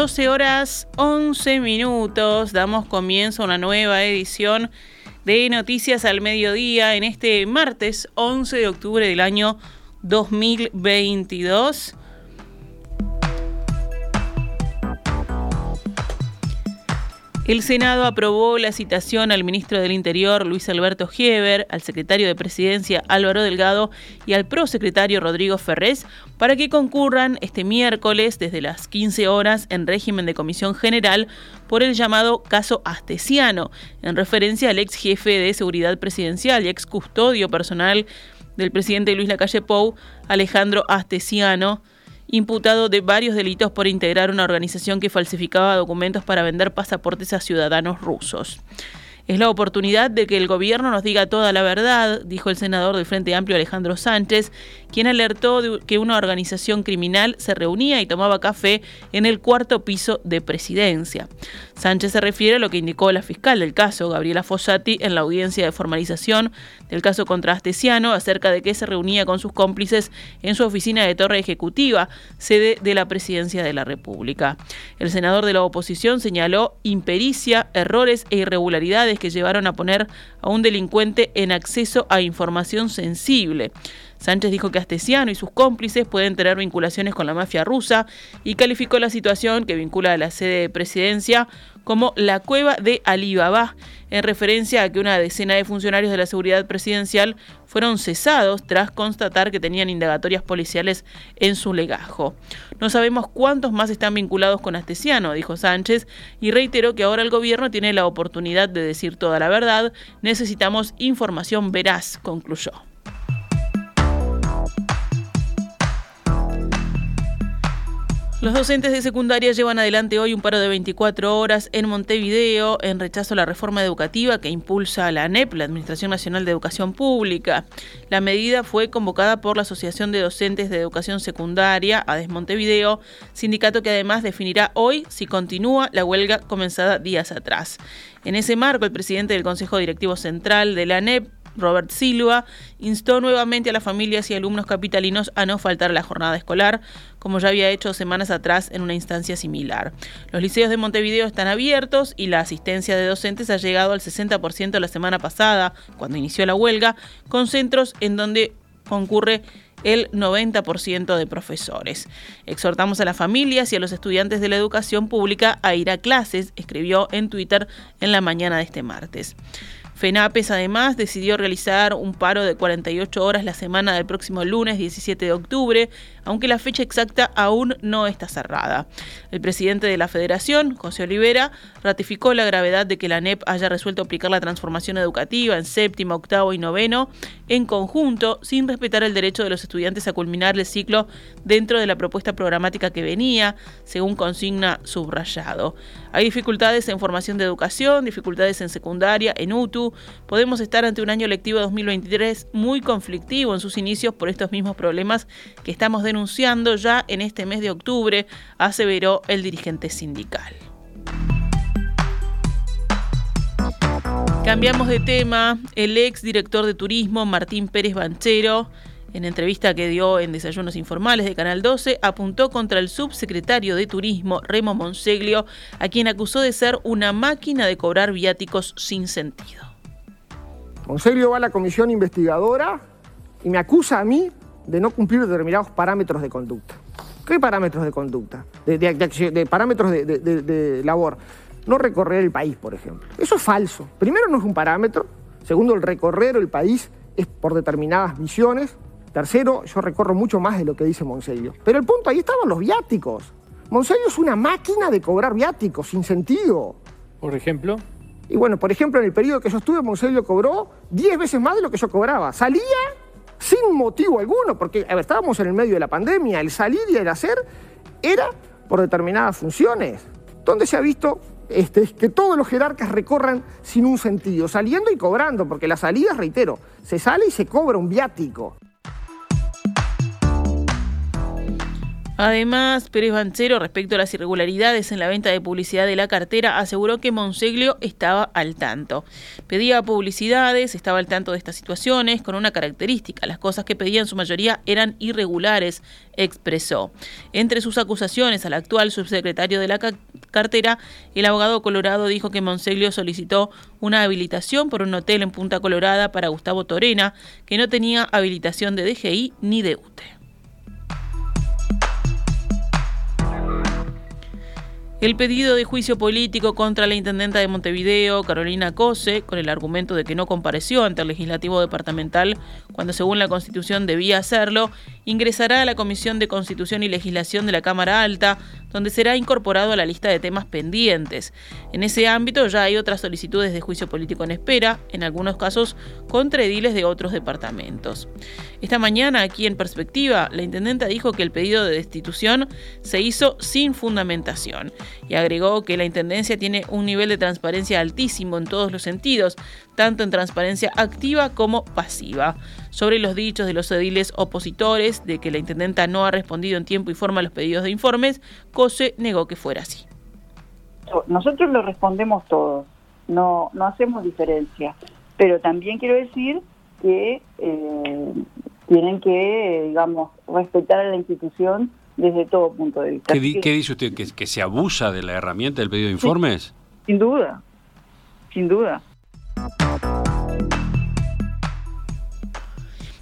12 horas 11 minutos, damos comienzo a una nueva edición de Noticias al Mediodía en este martes 11 de octubre del año 2022. El Senado aprobó la citación al ministro del Interior, Luis Alberto Gieber, al secretario de Presidencia, Álvaro Delgado, y al prosecretario Rodrigo Ferrés para que concurran este miércoles desde las 15 horas en régimen de comisión general por el llamado caso Astesiano, en referencia al ex jefe de seguridad presidencial y ex custodio personal del presidente Luis Lacalle Pou, Alejandro Astesiano, imputado de varios delitos por integrar una organización que falsificaba documentos para vender pasaportes a ciudadanos rusos. Es la oportunidad de que el gobierno nos diga toda la verdad, dijo el senador del Frente Amplio Alejandro Sánchez, quien alertó que una organización criminal se reunía y tomaba café en el cuarto piso de presidencia. Sánchez se refiere a lo que indicó la fiscal del caso, Gabriela Fossati, en la audiencia de formalización del caso contra Astesiano acerca de que se reunía con sus cómplices en su oficina de Torre Ejecutiva, sede de la Presidencia de la República. El senador de la oposición señaló impericia, errores e irregularidades que llevaron a poner a un delincuente en acceso a información sensible. Sánchez dijo que Astesiano y sus cómplices pueden tener vinculaciones con la mafia rusa y calificó la situación que vincula a la sede de presidencia como la cueva de Alibaba, en referencia a que una decena de funcionarios de la seguridad presidencial fueron cesados tras constatar que tenían indagatorias policiales en su legajo. No sabemos cuántos más están vinculados con Astesiano, dijo Sánchez, y reiteró que ahora el gobierno tiene la oportunidad de decir toda la verdad. Necesitamos información veraz, concluyó. Los docentes de secundaria llevan adelante hoy un paro de 24 horas en Montevideo en rechazo a la reforma educativa que impulsa la ANEP, la Administración Nacional de Educación Pública. La medida fue convocada por la Asociación de Docentes de Educación Secundaria, ADES Montevideo, sindicato que además definirá hoy si continúa la huelga comenzada días atrás. En ese marco, el presidente del Consejo Directivo Central de la ANEP, Robert Silva, instó nuevamente a las familias y alumnos capitalinos a no faltar a la jornada escolar, como ya había hecho semanas atrás en una instancia similar. Los liceos de Montevideo están abiertos y la asistencia de docentes ha llegado al 60% la semana pasada, cuando inició la huelga, con centros en donde concurre el 90% de profesores. Exhortamos a las familias y a los estudiantes de la educación pública a ir a clases, escribió en Twitter en la mañana de este martes. FENAPES además decidió realizar un paro de 48 horas la semana del próximo lunes 17 de octubre, aunque la fecha exacta aún no está cerrada. El presidente de la federación, José Olivera, ratificó la gravedad de que la NEP haya resuelto aplicar la transformación educativa en séptimo, octavo y noveno en conjunto, sin respetar el derecho de los estudiantes a culminar el ciclo dentro de la propuesta programática que venía, según consigna subrayado. Hay dificultades en formación de educación, dificultades en secundaria, en UTU. Podemos estar ante un año lectivo 2023 muy conflictivo en sus inicios por estos mismos problemas que estamos denunciando ya en este mes de octubre, aseveró el dirigente sindical. Cambiamos de tema. El ex director de turismo, Martín Pérez Banchero, en entrevista que dio en Desayunos Informales de Canal 12, apuntó contra el subsecretario de Turismo, Remo Monseglio, a quien acusó de ser una máquina de cobrar viáticos sin sentido. Monseglio va a la comisión investigadora y me acusa a mí de no cumplir determinados parámetros de conducta. ¿Qué parámetros de conducta? De, parámetros de labor. No recorrer el país, por ejemplo. Eso es falso. Primero, no es un parámetro. Segundo, el recorrer el país es por determinadas misiones. Tercero, yo recorro mucho más de lo que dice Monsello. Pero el punto, ahí estaban los viáticos. Monsello es una máquina de cobrar viáticos, sin sentido. Por ejemplo. Y bueno, por ejemplo, en el periodo que yo estuve, Monsello cobró 10 veces más de lo que yo cobraba. Salía sin motivo alguno, porque estábamos en el medio de la pandemia. El salir y el hacer era por determinadas funciones. ¿Dónde se ha visto este, que todos los jerarcas recorran sin un sentido, saliendo y cobrando, porque la salida, reitero, se sale y se cobra un viático. Además, Pérez Bancero, respecto a las irregularidades en la venta de publicidad de la cartera, aseguró que Monseglio estaba al tanto. Pedía publicidades, estaba al tanto de estas situaciones, con una característica. Las cosas que pedía en su mayoría eran irregulares, expresó. Entre sus acusaciones al actual subsecretario de la cartera, el abogado Colorado dijo que Monseglio solicitó una habilitación por un hotel en Punta Colorada para Gustavo Torena, que no tenía habilitación de DGI ni de UTE. El pedido de juicio político contra la intendenta de Montevideo, Carolina Cose, con el argumento de que no compareció ante el legislativo departamental cuando según la Constitución debía hacerlo, ingresará a la Comisión de Constitución y Legislación de la Cámara Alta, donde será incorporado a la lista de temas pendientes. En ese ámbito ya hay otras solicitudes de juicio político en espera, en algunos casos contra ediles de otros departamentos. Esta mañana, aquí en Perspectiva, la intendenta dijo que el pedido de destitución se hizo sin fundamentación y agregó que la intendencia tiene un nivel de transparencia altísimo en todos los sentidos, tanto en transparencia activa como pasiva. Sobre los dichos de los ediles opositores de que la intendenta no ha respondido en tiempo y forma a los pedidos de informes, COSE negó que fuera así. Nosotros lo respondemos todos, no, no hacemos diferencia, pero también quiero decir que eh, tienen que, digamos, respetar a la institución desde todo punto de vista. ¿Qué, dice usted? ¿Que, ¿Que se abusa de la herramienta del pedido de informes? sin duda, sin duda.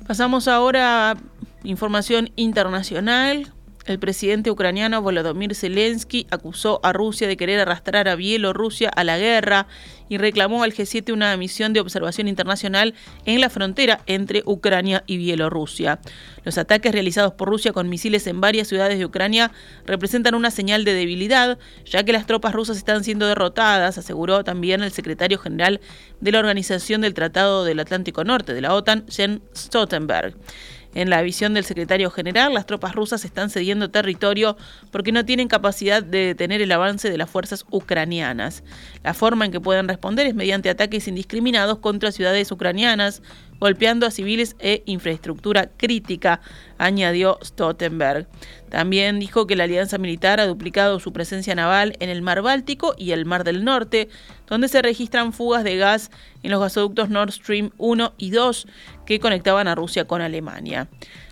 Pasamos ahora a información internacional. El presidente ucraniano Volodymyr Zelensky acusó a Rusia de querer arrastrar a Bielorrusia a la guerra y reclamó al G7 una misión de observación internacional en la frontera entre Ucrania y Bielorrusia. Los ataques realizados por Rusia con misiles en varias ciudades de Ucrania representan una señal de debilidad, ya que las tropas rusas están siendo derrotadas, aseguró también el secretario general de la Organización del Tratado del Atlántico Norte de la OTAN, Jens Stoltenberg. En la visión del secretario general, las tropas rusas están cediendo territorio porque no tienen capacidad de detener el avance de las fuerzas ucranianas. La forma en que pueden responder es mediante ataques indiscriminados contra ciudades ucranianas, golpeando a civiles e infraestructura crítica, añadió Stoltenberg. También dijo que la alianza militar ha duplicado su presencia naval en el Mar Báltico y el Mar del Norte, donde se registran fugas de gas en los gasoductos Nord Stream 1 y 2 que conectaban a Rusia con Alemania.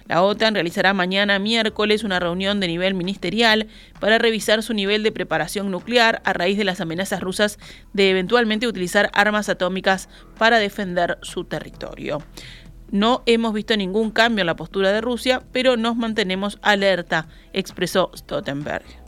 La OTAN realizará mañana miércoles una reunión de nivel ministerial para revisar su nivel de preparación nuclear a raíz de las amenazas rusas de eventualmente utilizar armas atómicas para defender su territorio. No hemos visto ningún cambio en la postura de Rusia, pero nos mantenemos alerta, expresó Stoltenberg.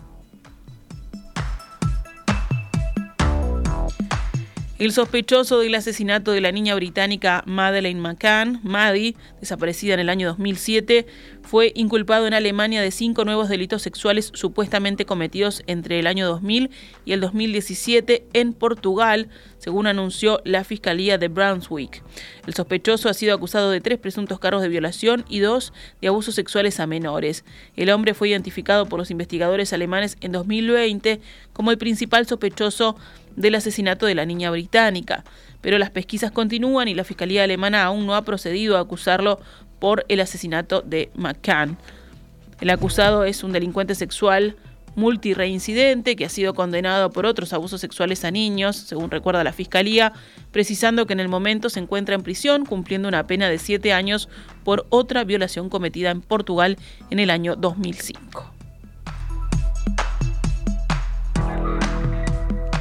El sospechoso del asesinato de la niña británica Madeleine McCann, Maddie, desaparecida en el año 2007, fue inculpado en Alemania de cinco nuevos delitos sexuales supuestamente cometidos entre el año 2000 y el 2017 en Portugal, según anunció la Fiscalía de Brunswick. El sospechoso ha sido acusado de tres presuntos cargos de violación y dos de abusos sexuales a menores. El hombre fue identificado por los investigadores alemanes en 2020 como el principal sospechoso del asesinato de la niña británica. Pero las pesquisas continúan y la Fiscalía Alemana aún no ha procedido a acusarlo por el asesinato de McCann. El acusado es un delincuente sexual multireincidente que ha sido condenado por otros abusos sexuales a niños, según recuerda la Fiscalía, precisando que en el momento se encuentra en prisión cumpliendo una pena de siete años por otra violación cometida en Portugal en el año 2005.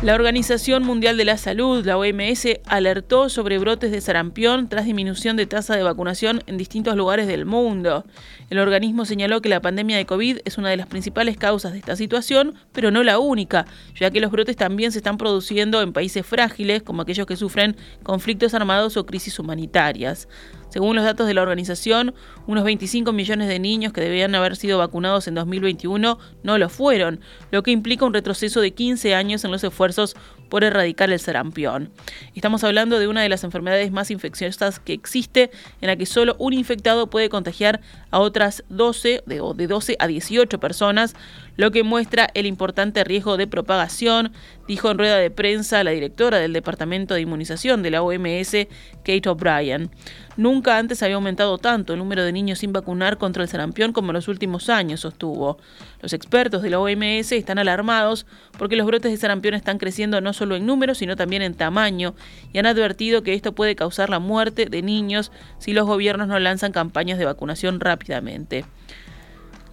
La Organización Mundial de la Salud, la OMS, alertó sobre brotes de sarampión tras disminución de tasa de vacunación en distintos lugares del mundo. El organismo señaló que la pandemia de COVID es una de las principales causas de esta situación, pero no la única, ya que los brotes también se están produciendo en países frágiles, como aquellos que sufren conflictos armados o crisis humanitarias. Según los datos de la organización, unos 25 millones de niños que debían haber sido vacunados en 2021 no lo fueron, lo que implica un retroceso de 15 años en los esfuerzos por erradicar el sarampión. Estamos hablando de una de las enfermedades más infecciosas que existe, en la que solo un infectado puede contagiar a otras 12 de, de 12 a 18 personas, lo que muestra el importante riesgo de propagación, dijo en rueda de prensa la directora del Departamento de Inmunización de la OMS, Kate O'Brien. Nunca antes había aumentado tanto el número de niños sin vacunar contra el sarampión como en los últimos años, sostuvo. Los expertos de la OMS están alarmados porque los brotes de sarampión están creciendo no solo en número, sino también en tamaño, y han advertido que esto puede causar la muerte de niños si los gobiernos no lanzan campañas de vacunación rápidamente.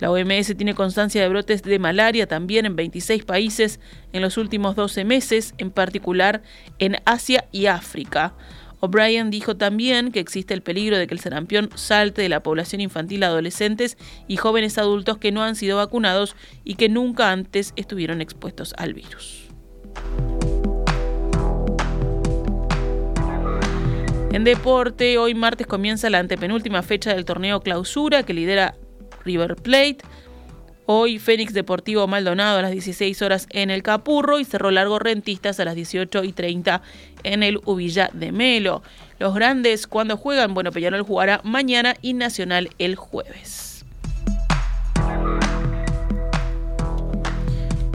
La OMS tiene constancia de brotes de malaria también en 26 países en los últimos 12 meses, en particular en Asia y África. O'Brien dijo también que existe el peligro de que el sarampión salte de la población infantil a adolescentes y jóvenes adultos que no han sido vacunados y que nunca antes estuvieron expuestos al virus. En deporte, hoy martes comienza la antepenúltima fecha del torneo clausura que lidera River Plate. Hoy Fénix Deportivo Maldonado a las 16 horas en el Capurro y Cerro Largo Rentistas a las 18 y 30 en el Ubilla de Melo. Los grandes cuando juegan, bueno, Peñarol jugará mañana y Nacional el jueves.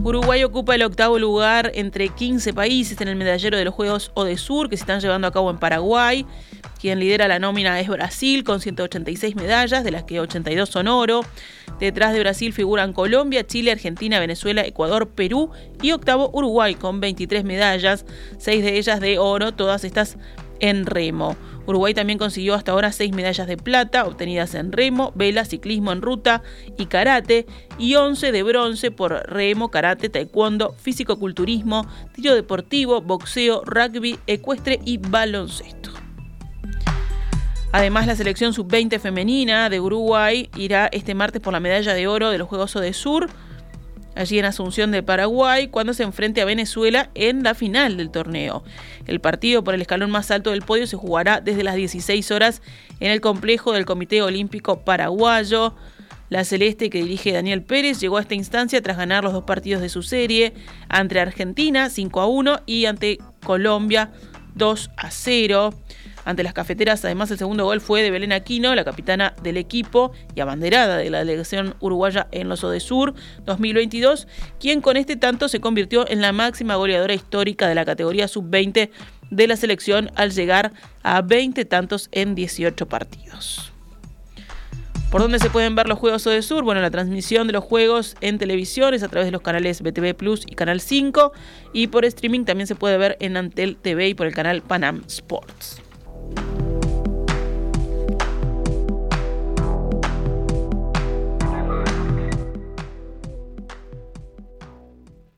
Uruguay ocupa el octavo lugar entre 15 países en el medallero de los Juegos Odesur que se están llevando a cabo en Paraguay. Quien lidera la nómina es Brasil con 186 medallas, de las que 82 son oro. Detrás de Brasil figuran Colombia, Chile, Argentina, Venezuela, Ecuador, Perú y octavo Uruguay con 23 medallas, seis de ellas de oro, todas estas en remo. Uruguay también consiguió hasta ahora seis medallas de plata obtenidas en remo, vela, ciclismo en ruta y karate y 11 de bronce por remo, karate, taekwondo, físico-culturismo, tiro deportivo, boxeo, rugby, ecuestre y baloncesto. Además, la selección sub-20 femenina de Uruguay irá este martes por la medalla de oro de los Juegos de Sur, allí en Asunción de Paraguay, cuando se enfrente a Venezuela en la final del torneo. El partido por el escalón más alto del podio se jugará desde las 16 horas en el complejo del Comité Olímpico Paraguayo. La celeste que dirige Daniel Pérez llegó a esta instancia tras ganar los dos partidos de su serie ante Argentina 5 a 1 y ante Colombia 2 a 0. Ante las cafeteras, además, el segundo gol fue de Belén Aquino, la capitana del equipo y abanderada de la delegación uruguaya en los Odesur 2022, quien con este tanto se convirtió en la máxima goleadora histórica de la categoría sub-20 de la selección al llegar a 20 tantos en 18 partidos. ¿Por dónde se pueden ver los juegos Odesur? Bueno, la transmisión de los juegos en televisión es a través de los canales BTV Plus y Canal 5 y por streaming también se puede ver en Antel TV y por el canal Panam Sports.